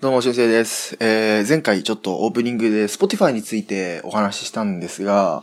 どうも、しゅんせいです。えー、前回ちょっとオープニングで Spotify についてお話ししたんですが、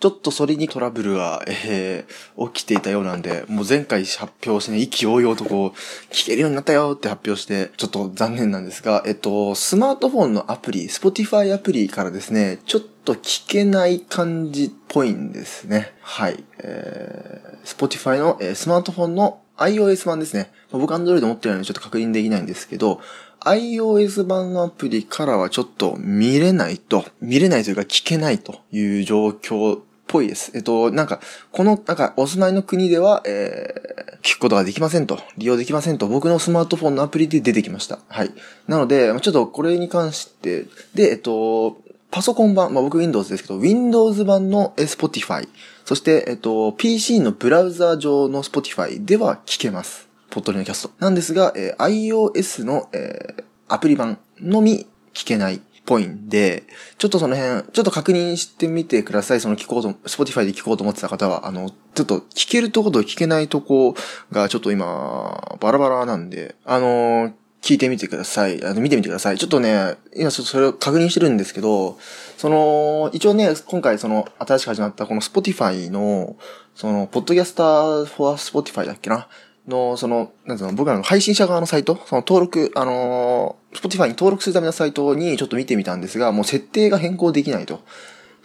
ちょっとそれにトラブルが、えー、起きていたようなんで、もう前回発表してね、意気揚々とこう、聞けるようになったよって発表して、ちょっと残念なんですが、えっと、スマートフォンのアプリ、Spotify アプリからですね、ちょっと聞けない感じっぽいんですね。はい。えー、Spotify の、えースマートフォンの iOS 版ですね。僕 Android 持ってるのでちょっと確認できないんですけど、iOS 版のアプリからはちょっと見れないと、見れないというか聞けないという状況っぽいです。えっと、なんか、この、なんか、お住まいの国では、えー、聞くことができませんと、利用できませんと、僕のスマートフォンのアプリで出てきました。はい。なので、ちょっとこれに関して、で、えっと、パソコン版、まあ僕 Windows ですけど、Windows 版の Spotify、そして、えっと、PC のブラウザ上の Spotify では聞けます。ポッドリのキャスト。なんですが、えー iOS の、えーアプリ版のみ聞けないっぽいんで、ちょっとその辺、ちょっと確認してみてください。その聞こうと、Spotify で聞こうと思ってた方は、あの、ちょっと聞けるとこと聞けないとこがちょっと今、バラバラなんで、あの聞いてみてください。あの、見てみてください。ちょっとね、今ちょっとそれを確認してるんですけど、その、一応ね、今回その、新しく始まったこの Spotify の、その、ポッドキャスター for Spotify だっけなの、その、なんつうの、僕らの配信者側のサイト、その登録、あのー、Spotify に登録するためのサイトにちょっと見てみたんですが、もう設定が変更できないと。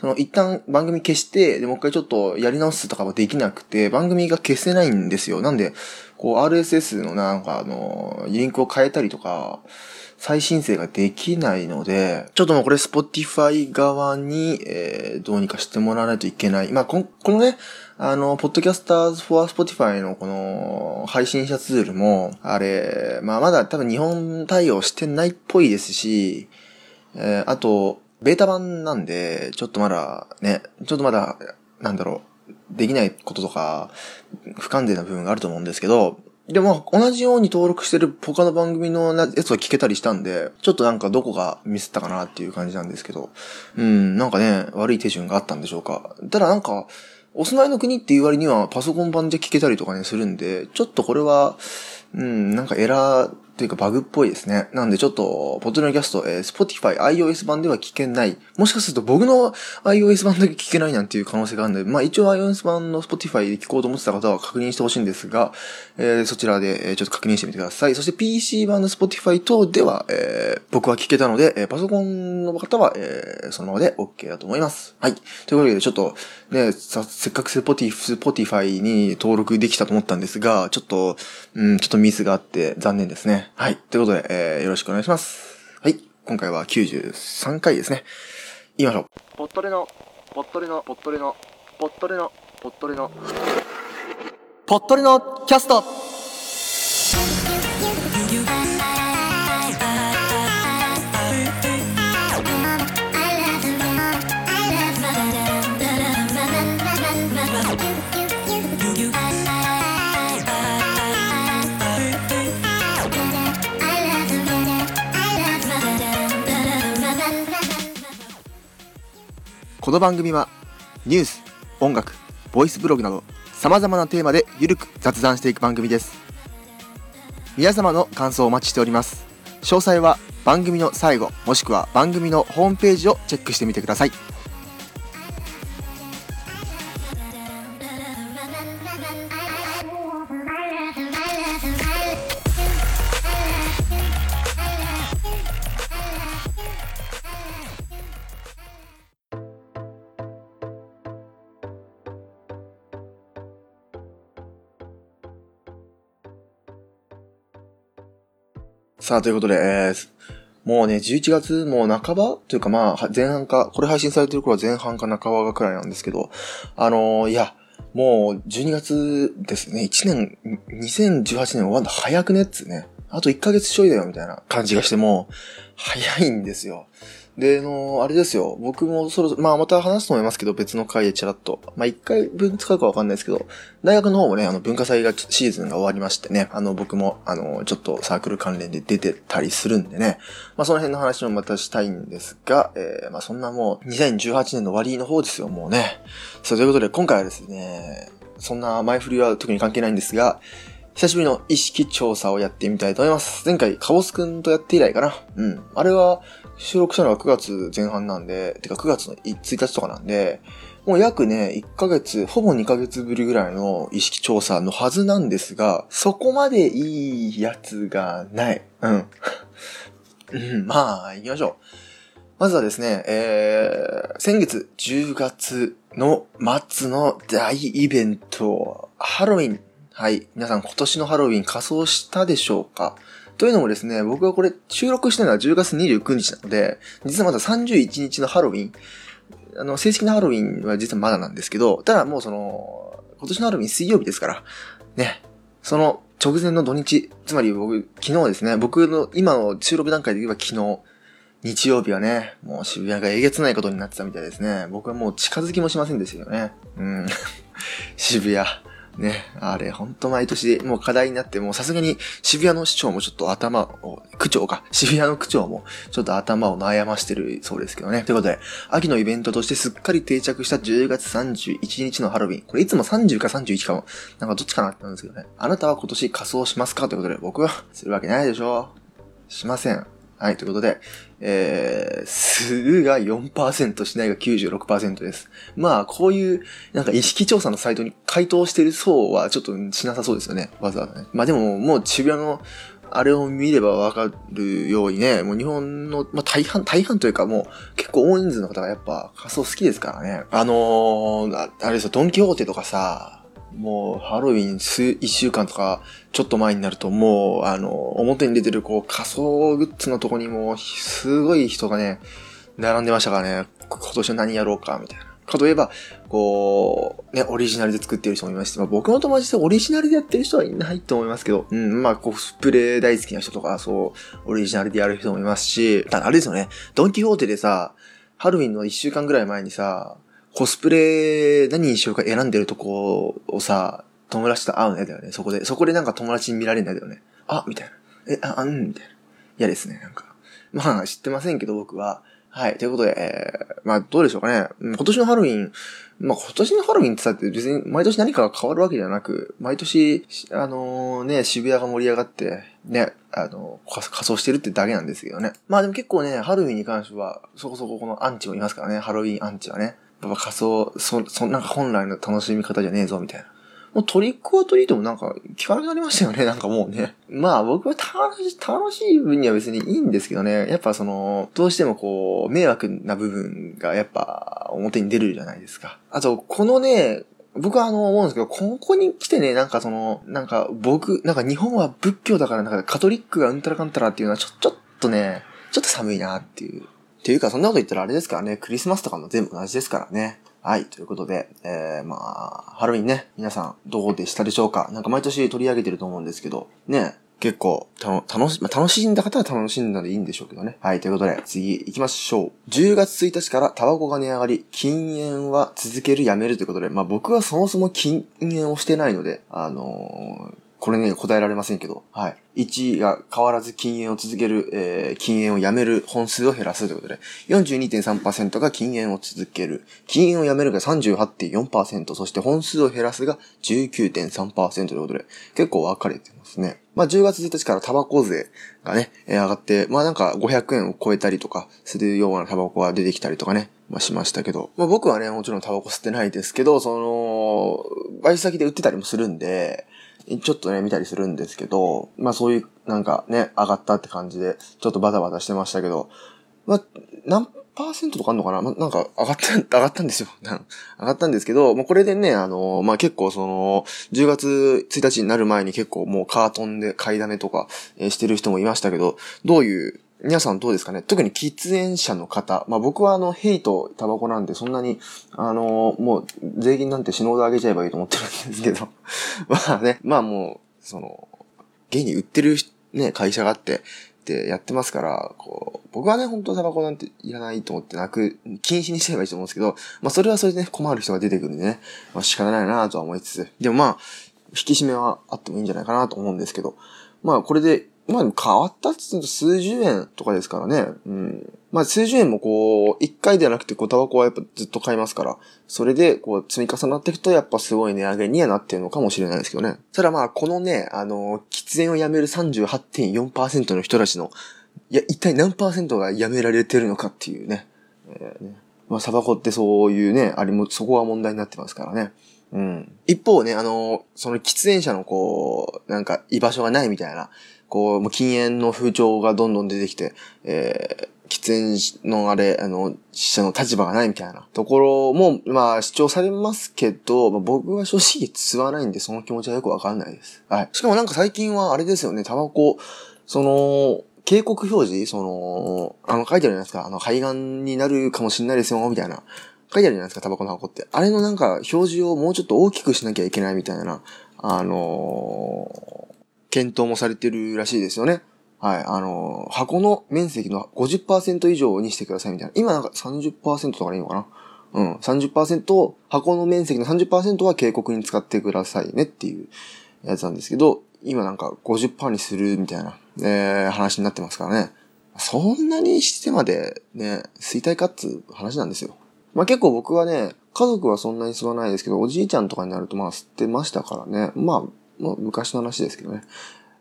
その、一旦番組消して、で、もう一回ちょっとやり直すとかはできなくて、番組が消せないんですよ。なんで、こう、RSS のなんか、あの、リンクを変えたりとか、再申請ができないので、ちょっともうこれ Spotify 側に、えー、どうにかしてもらわないといけない。まあ、ここのね、あの、ポッドキャスターズ for Spotify のこの配信者ツールも、あれ、まあまだ多分日本対応してないっぽいですし、えーあと、ベータ版なんで、ちょっとまだね、ちょっとまだ、なんだろう、できないこととか、不完全な部分があると思うんですけど、でも、同じように登録してる他の番組のやつは聞けたりしたんで、ちょっとなんかどこがミスったかなっていう感じなんですけど、うん、なんかね、悪い手順があったんでしょうか。ただなんか、お住まいの国っていう割にはパソコン版で聞けたりとかね、するんで、ちょっとこれは、うん、なんかエラーっていうかバグっぽいですね。なんでちょっと、ポッドキャスト、えー、Spotify iOS 版では聞けない。もしかすると僕の iOS 版だけ聞けないなんていう可能性があるので、まあ一応 iOS 版の Spotify で聞こうと思ってた方は確認してほしいんですが、えーそちらで、えーちょっと確認してみてください。そして PC 版の Spotify 等では、えー僕は聞けたので、えーパソコンの方は、えーそのままで OK だと思います。はい。というわけで、ちょっと、ね、させっかく Spotify Spotify に登録できたと思ったんですが、ちょっと、うん、ちょっとミスがあって残念ですね。はい。ということで、えーよろしくお願いします。はい。今回は93回ですね。言いましょう。ポットレの、ポットレの、ポットレの、ポットレの、ポットレの、ポットレのキャストの番組はニュース、音楽、ボイスブログなど様々なテーマでゆるく雑談していく番組です。皆様の感想をお待ちしております。詳細は番組の最後もしくは番組のホームページをチェックしてみてください。さあ、ということで、えーもうね、11月もう半ばというかまあ、前半か、これ配信されてる頃は前半か半ばがくらいなんですけど、あのーいや、もう12月ですね、1年、2018年終わるの早くねっつね。あと1ヶ月ちょいだよみたいな感じがしても、早いんですよ。で、あのあれですよ。僕もそろそろ、まあまた話すと思いますけど、別の回でチラッと。まあ一回分使うかわかんないですけど、大学の方もね、あの文化祭がシーズンが終わりましてね、あの僕も、あの、ちょっとサークル関連で出てたりするんでね、まあその辺の話もまたしたいんですが、えー、まあそんなもう、2018年の終わりの方ですよ、もうね。そう、ということで今回はですね、そんな前振りは特に関係ないんですが、久しぶりの意識調査をやってみたいと思います。前回、カボスくんとやって以来かな。うん。あれは、収録したのが9月前半なんで、てか9月の1日とかなんで、もう約ね、1ヶ月、ほぼ2ヶ月ぶりぐらいの意識調査のはずなんですが、そこまでいいやつがない。うん。うん、まあ、行きましょう。まずはですね、えー、先月10月の末の大イベント、ハロウィン。はい。皆さん今年のハロウィン仮装したでしょうか？というのもですね、僕はこれ収録してるのは10月29日なので、実はまだ31日のハロウィン、あの、正式なハロウィンは実はまだなんですけど、ただもうその、今年のハロウィン水曜日ですから、ね、その直前の土日、つまり僕、昨日ですね、僕の今の収録段階で言えば昨日、日曜日はね、もう渋谷がえげつないことになってたみたいですね。僕はもう近づきもしませんですよね。うん。渋谷。ね、あれ、ほんと毎年もう課題になって、もうさすがに渋谷の市長もちょっと頭を、区長か、渋谷の区長もちょっと頭を悩ましてるそうですけどね。ということで、秋のイベントとしてすっかり定着した10月31日のハロウィン。これいつも30か31かも、なんかどっちかなってなんですけどね。あなたは今年仮装しますか？ということで、僕はするわけないでしょしません。はい、ということで、えー、するが4%、しないが96%です。まあ、こういう、なんか意識調査のサイトに回答してる層はちょっとしなさそうですよね。わざわざね。まあでも、もう渋谷の、あれを見ればわかるようにね、もう日本の、まあ大半、大半というかもう結構大人数の方がやっぱ仮想好きですからね。あのー、あれですよ、ドンキホーテとかさ、もう、ハロウィン数、一週間とか、ちょっと前になると、もう、あの、表に出てる、こう、仮想グッズのとこにも、すごい人がね、並んでましたからね、今年は何やろうか、みたいな。かといえば、こう、ね、オリジナルで作ってる人もいまし、まあ、僕の友達でオリジナルでやってる人はいないと思いますけど、うん、まあ、コスプレ大好きな人とか、そう、オリジナルでやる人もいますし、ただあれですよね、ドンキホーテでさ、ハロウィンの一週間ぐらい前にさ、コスプレ何にしようか選んでるとこをさ、友達と会うねだよね、そこで。そこでなんか友達に見られるんだよね。あ、みたいな。え、あ、うん、みたいな。嫌ですね、なんか。まあ、知ってませんけど、僕は。はい。ということで、えー、まあ、どうでしょうかね。今年のハロウィン、まあ、今年のハロウィンってさって別に毎年何かが変わるわけじゃなく、毎年、あのー、ね、渋谷が盛り上がって、ね、あのー、仮装してるってだけなんですけどね。まあでも結構ね、ハロウィンに関しては、そこそここのアンチもいますからね、ハロウィンアンチはね。やっぱ仮想、そ、そ、なんか本来の楽しみ方じゃねえぞ、みたいな。もうトリックはトリートもなんか聞かなくなりましたよね、なんかもうね。まあ僕は楽しい、楽しい分には別にいいんですけどね。やっぱその、どうしてもこう、迷惑な部分がやっぱ表に出るじゃないですか。あと、このね、僕はあの思うんですけど、ここに来てね、なんかその、なんか僕、なんか日本は仏教だからなんかカトリックがうんたらかんたらっていうのはちょ、ちょっとね、ちょっと寒いなっていうていうか、そんなこと言ったらあれですからね、クリスマスとかも全部同じですからね。はい。ということで、えー、まあ、ハロウィンね、皆さんどうでしたでしょうか？なんか毎年取り上げてると思うんですけど、ね、結構、たの、楽し、まあ、楽しんだ方は楽しんだでいいんでしょうけどね。はい。ということで、次行きましょう。10月1日からタバコが値上がり、禁煙は続ける、やめるということで、まあ、僕はそもそも禁煙をしてないので、あのーこれね、答えられませんけど、はい。1位が変わらず禁煙を続ける、えー、禁煙をやめる本数を減らすということで、42.3%が禁煙を続ける。禁煙をやめるが38.4%、そして本数を減らすが19.3%ということで、結構分かれてますね。まあ、10月1日からタバコ税がね、上がって、まあなんか500円を超えたりとかするようなタバコが出てきたりとかね、まあしましたけど、まあ僕はね、もちろんタバコ吸ってないですけど、その、バイト先で売ってたりもするんで、ちょっとね、見たりするんですけど、まあそういう、なんかね、上がったって感じで、ちょっとバタバタしてましたけど、まあ、何パーセントとかあんのかな、まあ、なんか上がった、上がったんですよ。上がったんですけど、まあこれでね、あの、まあ結構その、10月1日になる前に結構もうカートンで買いだめとか、えしてる人もいましたけど、どういう皆さんどうですかね？特に喫煙者の方。まあ僕はあの、ヘイト、タバコなんでそんなに、あのもう、税金なんて死ぬほど上げちゃえばいいと思ってるんですけど。まあね、まあもう、その、ゲイに売ってるね、会社があって、で、やってますから、こう、僕はね、本当タバコなんていらないと思ってなく、禁止にすればいいと思うんですけど、まあそれはそれでね、困る人が出てくるんでね、まあ仕方ないなとは思いつつ、でもまあ、引き締めはあってもいいんじゃないかなと思うんですけど、まあこれでまあ変わったって言うと数十円とかですからね。うん。まあ数十円もこう、一回ではなくてこうタバコはやっぱずっと買いますから、それでこう積み重なっていくとやっぱすごい値上げにはなってるのかもしれないですけどね。ただまあこのね、あの、喫煙をやめる38.4%の人たちの、いや、一体何パーセントがやめられてるのかっていうね。えー、ねまあタバコってそういうね、あれも、そこは問題になってますからね。うん。一方ね、あの、その喫煙者のこう、なんか居場所がないみたいな、こう、禁煙の風潮がどんどん出てきて、えー、喫煙のあれ、あの、死者の立場がないみたいなところも、まあ、主張されますけど、まあ、僕は正直吸わないんで、その気持ちはよくわかんないです。はい。しかもなんか最近はあれですよね、タバコ、その、警告表示その、あの、書いてあるじゃないですか。あの、肺がんになるかもしれないですよ、みたいな。書いてあるじゃないですか、タバコの箱って。あれのなんか、表示をもうちょっと大きくしなきゃいけないみたいな、あの、検討もされてるらしいですよね。はい。あのー、箱の面積の50%以上にしてくださいみたいな。今なんか30%とかでいいのかな？うん。30%、箱の面積の30%は警告に使ってくださいねっていうやつなんですけど、今なんか50%にするみたいな、えー、話になってますからね。そんなにしてまでね、吸いたいかっつう話なんですよ。まあ結構僕はね、家族はそんなに吸わないですけど、おじいちゃんとかになるとまあ吸ってましたからね。まあ、まあ昔の話ですけどね。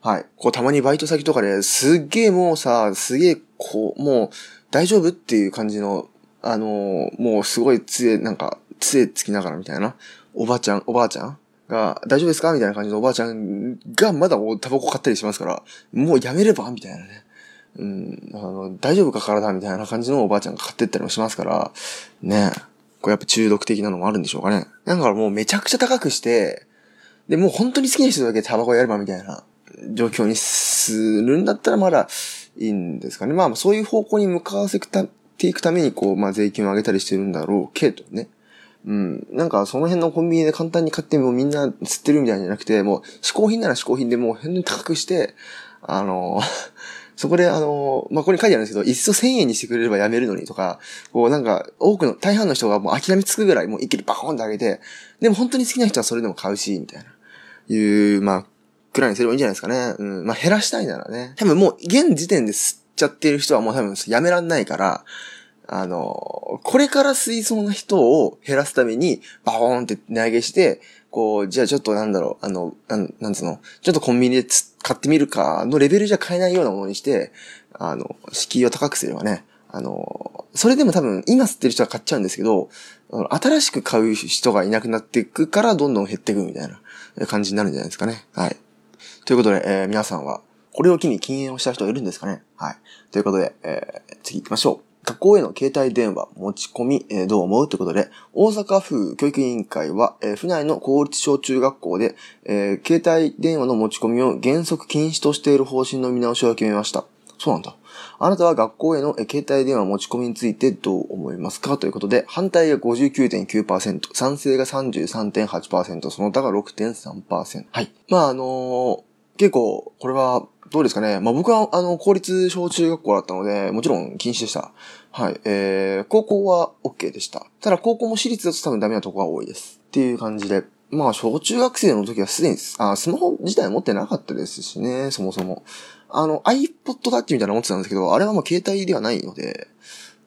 はい。こうたまにバイト先とかですっげえもうさ、すげえこう、もう大丈夫っていう感じの、あのー、もうすごい杖、なんか、杖つきながらみたいな。おばあちゃん、おばあちゃんが、大丈夫ですかみたいな感じのおばあちゃんがまだタバコ買ったりしますから、もうやめればみたいなね。うん、あの、大丈夫か体みたいな感じのおばあちゃんが買ってったりもしますから、ねこれやっぱ中毒的なのもあるんでしょうかね。だかもうめちゃくちゃ高くして、で、もう本当に好きな人だけタバコやればみたいな状況にするんだったらまだいいんですかね。まあそういう方向に向かわせていくためにこう、まあ税金を上げたりしてるんだろうけどね。うん。なんか、その辺のコンビニで簡単に買ってもみんな吸ってるみたいじゃなくて、もう、嗜好品なら嗜好品でもう変に高くして、あの、そこで、あの、まあ、ここに書いてあるんですけど、いっそ1000円にしてくれればやめるのにとか、こうなんか、多くの、大半の人がもう諦めつくぐらい、もう一気にバコーンってあげて、でも本当に好きな人はそれでも買うし、みたいな。いう、まあ、くらいにすればいいんじゃないですかね。うん。まあ、減らしたいならね。多分もう、現時点で吸っちゃってる人はもう多分やめらんないから、あの、これから吸いそうな人を減らすために、バーンって値上げして、こう、じゃあちょっとなんだろう、あの、なん、なんつうの、ちょっとコンビニで買ってみるかのレベルじゃ買えないようなものにして、あの、敷居を高くすればね、あの、それでも多分今吸ってる人は買っちゃうんですけど、新しく買う人がいなくなっていくからどんどん減っていくみたいな感じになるんじゃないですかね。はい。ということで、えー、皆さんは、これを機に禁煙をした人いるんですかね？はい。ということで、えー、次行きましょう。学校への携帯電話持ち込み、えー、どう思う？ということで、大阪府教育委員会は、えー、府内の公立小中学校で、えー、携帯電話の持ち込みを原則禁止としている方針の見直しを決めました。そうなんだ。あなたは学校への携帯電話持ち込みについてどう思いますか？ということで、反対が59.9%、賛成が33.8%、その他が6.3%。はい。まあ、あのー、結構、これはどうですかね。まあ僕は、あの、公立小中学校だったので、もちろん禁止でした。はい。えー、高校は OK でした。ただ高校も私立だと多分ダメなとこが多いです。っていう感じで。まあ、小中学生の時はすでに、あ、スマホ自体持ってなかったですしね、そもそも。あの、iPod Touch みたいなの持ってたんですけど、あれはもう携帯ではないので、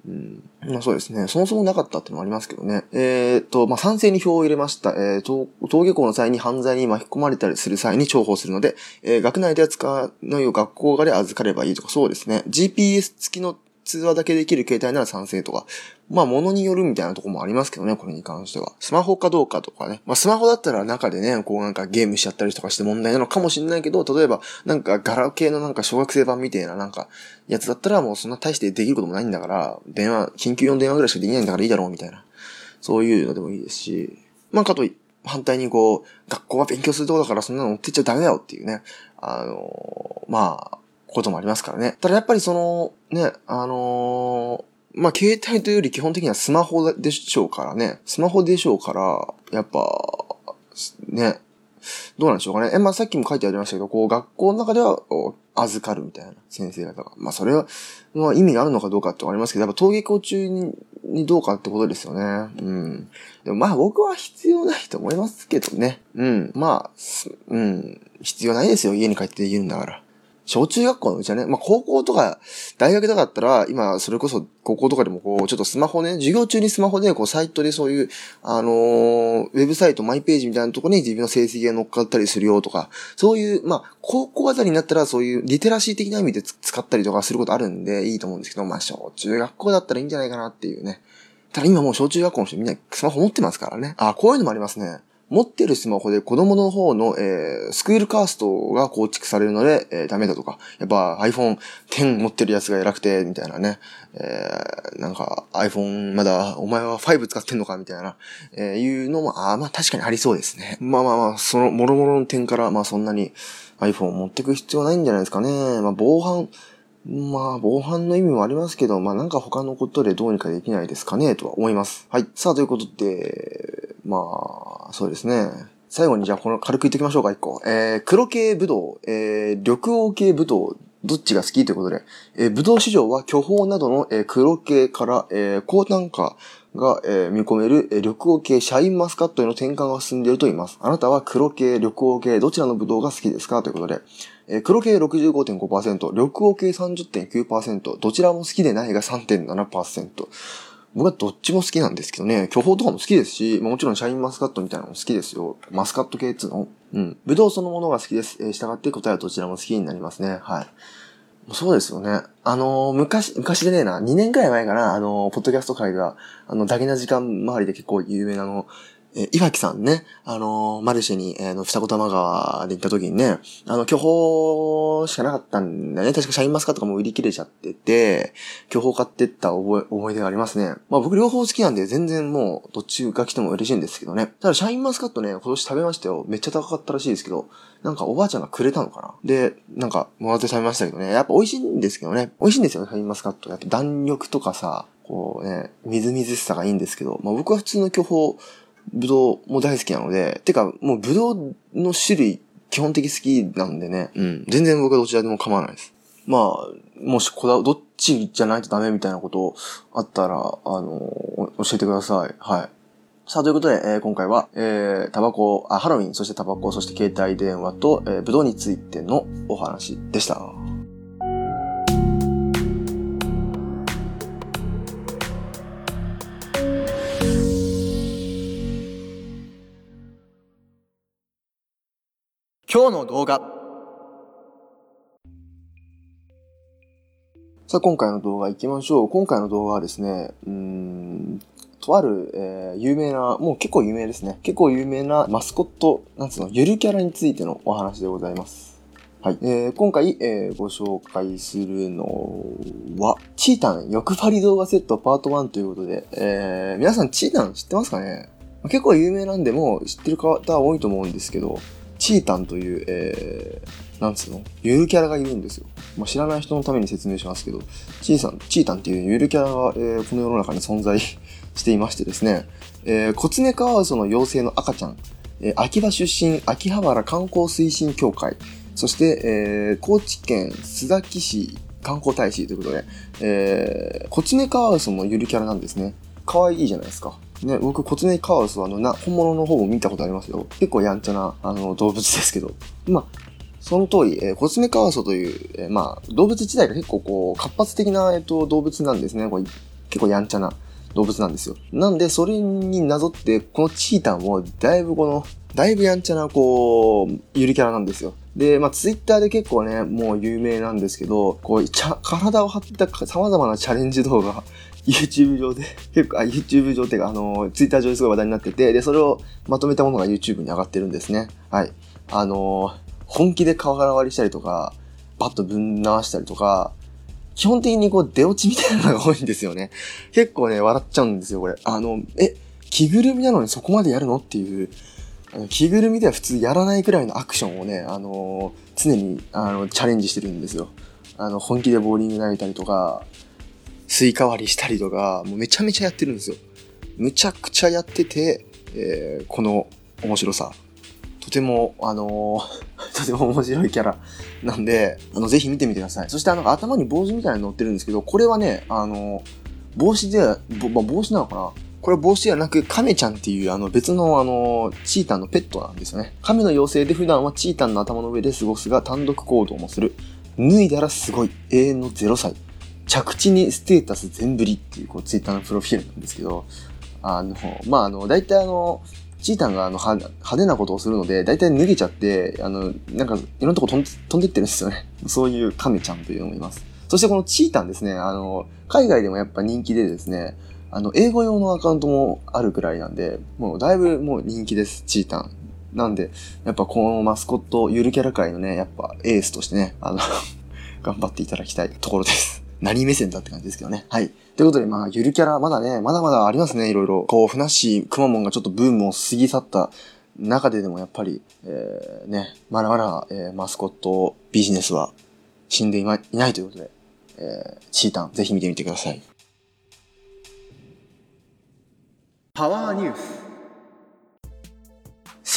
うん。まあそうですね。そもそもなかったってのもありますけどね。えー、っと、まあ賛成に票を入れました。えー、登下校の際に犯罪に巻き込まれたりする際に重宝するので、えー、学内では使わないよう学校側で預かればいいとか、そうですね。GPS 付きの通話だけできる携帯なら賛成とか、まあ、ものによるみたいなとこもありますけどね、これに関しては。スマホかどうかとかね。まあ、スマホだったら中でね、こうなんかゲームしちゃったりとかして問題なのかもしれないけど、例えば、なんかガラケーのなんか小学生版みたいななんか、やつだったらもうそんな大してできることもないんだから、電話、緊急用電話ぐらいしかできないんだからいいだろうみたいな。そういうのでもいいですし、まあ、かとい反対にこう、学校は勉強するとこだからそんなの持ってっちゃダメだよっていうね。あのまあ、こともありますからね。ただやっぱりその、ね、あのー、まあ、携帯というより基本的にはスマホでしょうからね。スマホでしょうから、やっぱ、ね、どうなんでしょうかね。え、まあ、さっきも書いてありましたけど、こう、学校の中では、預かるみたいな、先生方が。まあ、それは、まあ、意味があるのかどうかってありますけど、やっぱ登下校中ににどうかってことですよね。うん。でもまあ僕は必要ないと思いますけどね。うん。まあ、うん。必要ないですよ。家に帰ってできるんだから。小中学校のうちはね、まあ高校とか大学とかだったら、今それこそ高校とかでもこう、ちょっとスマホね、授業中にスマホでこうサイトでそういう、あのー、ウェブサイト、マイページみたいなとこに自分の成績が乗っかったりするよとか、そういう、まあ高校あたりになったらそういうリテラシー的な意味で使ったりとかすることあるんでいいと思うんですけど、まあ小中学校だったらいいんじゃないかなっていうね。ただ今もう小中学校の人みんなスマホ持ってますからね。あ、こういうのもありますね。持ってるスマホで子供の方の、えー、スクールカーストが構築されるので、えー、ダメだとか、やっぱ iPhone X 持ってるやつが偉くて、みたいなね、えー、なんか iPhone まだ、お前は5使ってんのかみたいな、えー、いうのも、あまあ確かにありそうですね。まあまあまあ、その、諸々の点から、まあそんなに iPhone 持ってく必要ないんじゃないですかね。まあ防犯、まあ、防犯の意味もありますけど、まあなんか他のことでどうにかできないですかね、とは思います。はい。さあ、ということで、まあ、そうですね。最後にじゃあこの軽く言っておきましょうか、一個。えー、黒系ブドウ、えー、緑黄系ブドウ、どっちが好きということで、えー、ブドウ市場は巨峰などの、えー、黒系から、えー、高単価が、えー、見込める、えー、緑黄系シャインマスカットへの転換が進んでいると言います。あなたは黒系、緑黄系、どちらのブドウが好きですかということで、えー、黒系65.5%、緑黄系30.9%、どちらも好きでないが3.7%。僕はどっちも好きなんですけどね、巨峰とかも好きですし、もちろんシャインマスカットみたいなのも好きですよ。マスカット系っつうの？うん。ぶどうそのものが好きです。えー、従って答えはどちらも好きになりますね。はい。そうですよね。あのー、昔、昔でねえな、2年くらい前かな、あのー、ポッドキャスト界が、あの、ダゲな時間周りで結構有名なの、え岩木さんね、あのー、マルシェに、えー、の、二子玉川で行った時にね、あの、巨峰しかなかったんだよね。確かシャインマスカットとかも売り切れちゃってて、巨峰買ってった覚え、思い出がありますね。まあ僕両方好きなんで全然もう、どっちが来ても嬉しいんですけどね。ただシャインマスカットね、今年食べましたよ。めっちゃ高かったらしいですけど、なんかおばあちゃんがくれたのかなで、なんか、もらって食べましたけどね。やっぱ美味しいんですけどね。美味しいんですよ、シャインマスカット。やっぱ弾力とかさ、こうね、みずみずしさがいいんですけど、まあ僕は普通の巨峰、ぶどうも大好きなので、てか、もうぶどうの種類、基本的好きなんでね、うん。全然僕はどちらでも構わないです。まあ、もしこだ、どっちじゃないとダメみたいなことあったら、あの、教えてください。はい。さあ、ということで、えー、今回は、えー、タバコ、あ、ハロウィン、そしてタバコ、そして携帯電話と、えー、ブドウについてのお話でした。今日の動画。さあ、今回の動画行きましょう。今回の動画はですね、うん、とある、えー、有名な、もう結構有名ですね。結構有名なマスコット、なんつうの、ゆるキャラについてのお話でございます。はい。えー、今回、えー、ご紹介するのは、チータン欲張り動画セットパート1ということで、えー、皆さんチータン知ってますかね？結構有名なんで、もう知ってる方は多いと思うんですけど、チータンという、えー、なんつうの？ゆるキャラがいるんですよ。まあ、知らない人のために説明しますけど、チーさん、チータンっていうゆるキャラが、えー、この世の中に存在 していましてですね、えー、コツネカワウソの妖精の赤ちゃん、えー、秋葉出身秋葉原観光推進協会、そして、えー、高知県須崎市観光大使ということで、えー、コツネカワウソのゆるキャラなんですね。可愛いじゃないですか。ね、僕、コツネカワウソはあのな、本物の方も見たことありますよ。結構やんちゃな、あの、動物ですけど。まあ、その通り、えー、コツネカワウソという、えー、まあ、動物自体が結構こう、活発的な、えっ、ー、と、動物なんですね。これ結構やんちゃな動物なんですよ。なんで、それになぞって、このチータンも、だいぶこの、だいぶやんちゃな、こう、ゆるキャラなんですよ。で、まあ、ツイッターで結構ね、もう有名なんですけど、こう、ちゃ、体を張った様々なチャレンジ動画 YouTube 上で、結構、あ、YouTube 上っていうか、あの、Twitter 上ですごい話題になってて、で、それをまとめたものが YouTube に上がってるんですね。はい。あの、本気で顔柄割りしたりとか、バッとぶん回したりとか、基本的にこう出落ちみたいなのが多いんですよね。結構ね、笑っちゃうんですよ、これ。あの、え、着ぐるみなのにそこまでやるのっていう、あの着ぐるみでは普通やらないくらいのアクションをね、あの常に、あの、チャレンジしてるんですよ。あの、本気でボーリング投げたりとか、スイカ割りしたりとか、もうめちゃめちゃやってるんですよ。むちゃくちゃやってて、えー、この面白さ。とても、あのー、とても面白いキャラなんで、あの、ぜひ見てみてください。そしてあの、頭に帽子みたいなの乗ってるんですけど、これはね、あのー、帽子で、ぼ、まあ、帽子なのかな？これ帽子ではなく、カメちゃんっていうあの別のあの、チータンのペットなんですよね。亀の妖精で普段はチータンの頭の上で過ごすが単独行動もする。脱いだらすごい、永遠の0歳。着地にステータス全振りっていうこうツイッターのプロフィールなんですけど、あの、まあ、あの、大体あの、チータンがあの派手なことをするので、大体脱げちゃって、あの、なんかいろんなとこ飛ん飛んでってるんですよね。そういうカメちゃんというのもいます。そしてこのチータンですね、あの、海外でもやっぱ人気でですね、あの、英語用のアカウントもあるくらいなんで、もうだいぶもう人気です、チータン。なんで、やっぱこのマスコット、ゆるキャラ界のね、やっぱエースとしてね、あの 頑張っていただきたいところです。何目線だって感じですけどね。はい。ということで、まあ、ゆるキャラ、まだね、まだまだありますね、いろいろ。こう、ふなっしー、くまモンがちょっとブームを過ぎ去った中ででもやっぱり、えー、ね、まだまだ、えー、マスコットビジネスは死んでい,、ま、いないということで、えー、チータン、ぜひ見てみてください。パワーニュース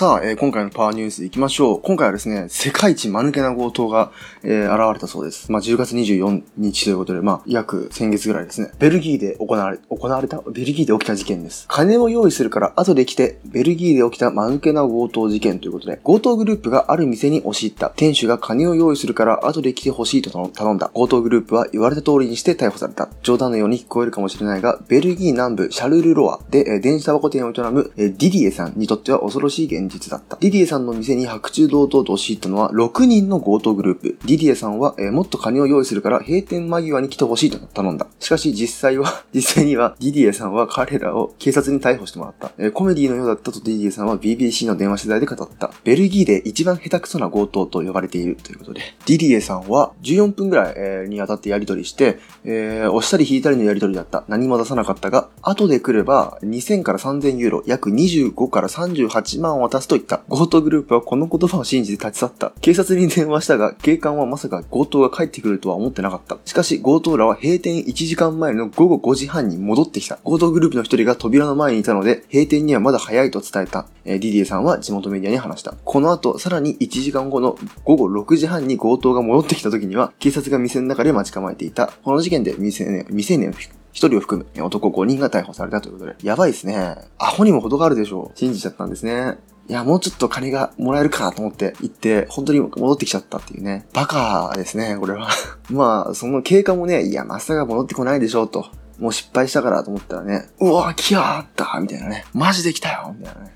さあ、えー、今回のパワーニュース行きましょう。今回はですね、世界一間抜けな強盗が、えー、現れたそうです。まあ、10月24日ということで、まあ、約先月ぐらいですね。ベルギーで行われ、行われたベルギーで起きた事件です。金を用意するから後で来て、ベルギーで起きた間抜けな強盗事件ということで、強盗グループがある店に押し入った。店主が金を用意するから後で来てほしいと頼んだ。強盗グループは言われた通りにして逮捕された。冗談のように聞こえるかもしれないが、ベルギー南部シャルルロアで、えー、電子タバコ店を営む、えー、ディディエさんにとっては恐ろしい現実だった。ディディエさんの店に白昼堂々と押し入ったのは6人の強盗グループ。ディディエさんは、えー、もっと金を用意するから閉店間際に来てほしいと頼んだ。しかし実際は、実際にはディディエさんは彼らを警察に逮捕してもらった。えー、コメディのようだったとディディエさんは BBC の電話取材で語った。ベルギーで一番下手くそな強盗と呼ばれているということで、ディディエさんは14分ぐらい、にあたってやり取りして、えー、押したり引いたりのやり取りだった。何も出さなかったが、後で来れば2000から3000ユーロ、約25から38万を渡すと言った。強盗グループはこの言葉を信じて立ち去った。警察に電話したが、警官はまさか強盗が帰ってくるとは思ってなかった。しかし、強盗らは閉店1時間前の午後5時半に戻ってきた。強盗グループの一人が扉の前にいたので、閉店にはまだ早いと伝えた。えー、ディディエさんは地元メディアに話した。この後、さらに1時間後の午後6時半に強盗が戻ってきた時には、警察が店の中で待ち構えていた。この事件で未成年、未成年一人を含む男5人が逮捕されたということで。やばいですね。アホにも程があるでしょう。信じちゃったんですね。いや、もうちょっと金がもらえるかなと思って行って、本当に戻ってきちゃったっていうね。バカですね、これは。まあ、その経過もね、いや、まさか戻ってこないでしょうと。もう失敗したからと思ったらね、うわ、来やがったみたいなね。マジで来たよみたいなね。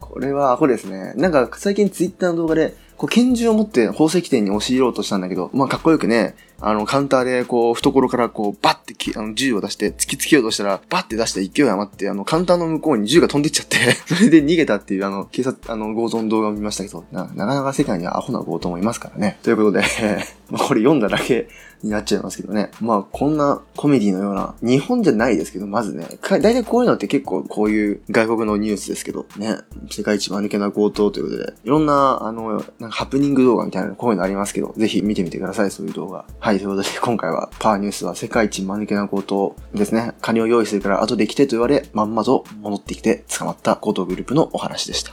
これはアホですね。なんか最近ツイッターの動画で、こう拳銃を持って宝石店に押し入ろうとしたんだけど、まあかっこよくね、あの、カウンターで、こう、懐からこう、バッてきあの、銃を出して、突きつけようとしたら、バッて出した勢い余って、あの、カウンターの向こうに銃が飛んでっちゃって それで逃げたっていう、あの、警察、あの、強盗の動画を見ましたけど、な、なかなか世界にはアホな強盗もいますからね。ということで、これ読んだだけになっちゃいますけどね。まあ、こんなコメディのような、日本じゃないですけど、まずね、大体こういうのって結構こういう外国のニュースですけど、ね、世界一間抜けな強盗ということで、いろんな、あの、なんかハプニング動画みたいなこういうのありますけど、ぜひ見てみてください、そういう動画。はい、ということで、今回はパーニュースは世界一間抜けな強盗ですね。金を用意するから後で来てと言われ、まんまと戻ってきて捕まった強盗グループのお話でした。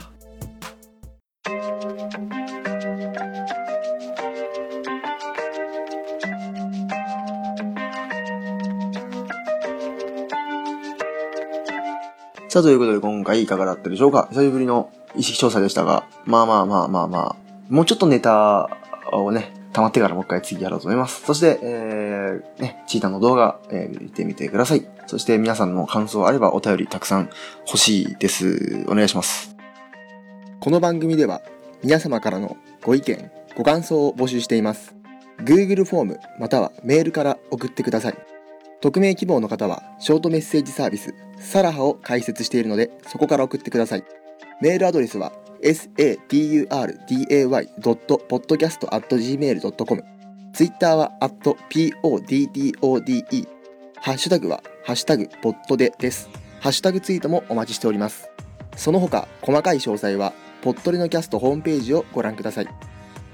さあ、ということで今回いかがだったでしょうか久しぶりの意識調査でしたが、まあまあまあまあまあ、もうちょっとネタをね、溜まってからもう一回次やろうと思います。そして、えー、ね、チータの動画、えー、見てみてください。そして皆さんの感想あればお便りたくさん欲しいです。お願いします。この番組では皆様からのご意見、ご感想を募集しています。Google フォームまたはメールから送ってください。匿名希望の方はショートメッセージサービスサラハを開設しているのでそこから送ってください。メールアドレスは saturday.podcast.gmail.com ツイッターは @poddode ハッシュタグはハッシュタグポッドでです。ハッシュタグツイートもお待ちしております。その他、細かい詳細は、ポッドレのキャストホームページをご覧ください。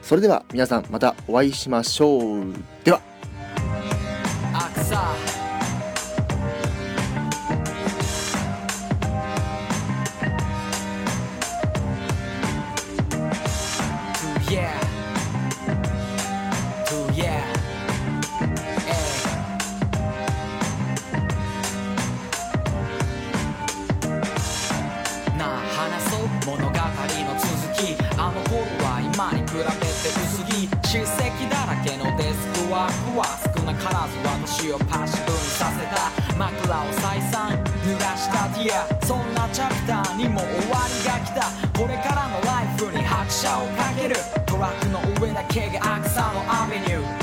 それでは皆さんまたお会いしましょう。では。にも終わりが来た。これからのライフに拍車をかける。トラックの上だけがアクサのアベニュー。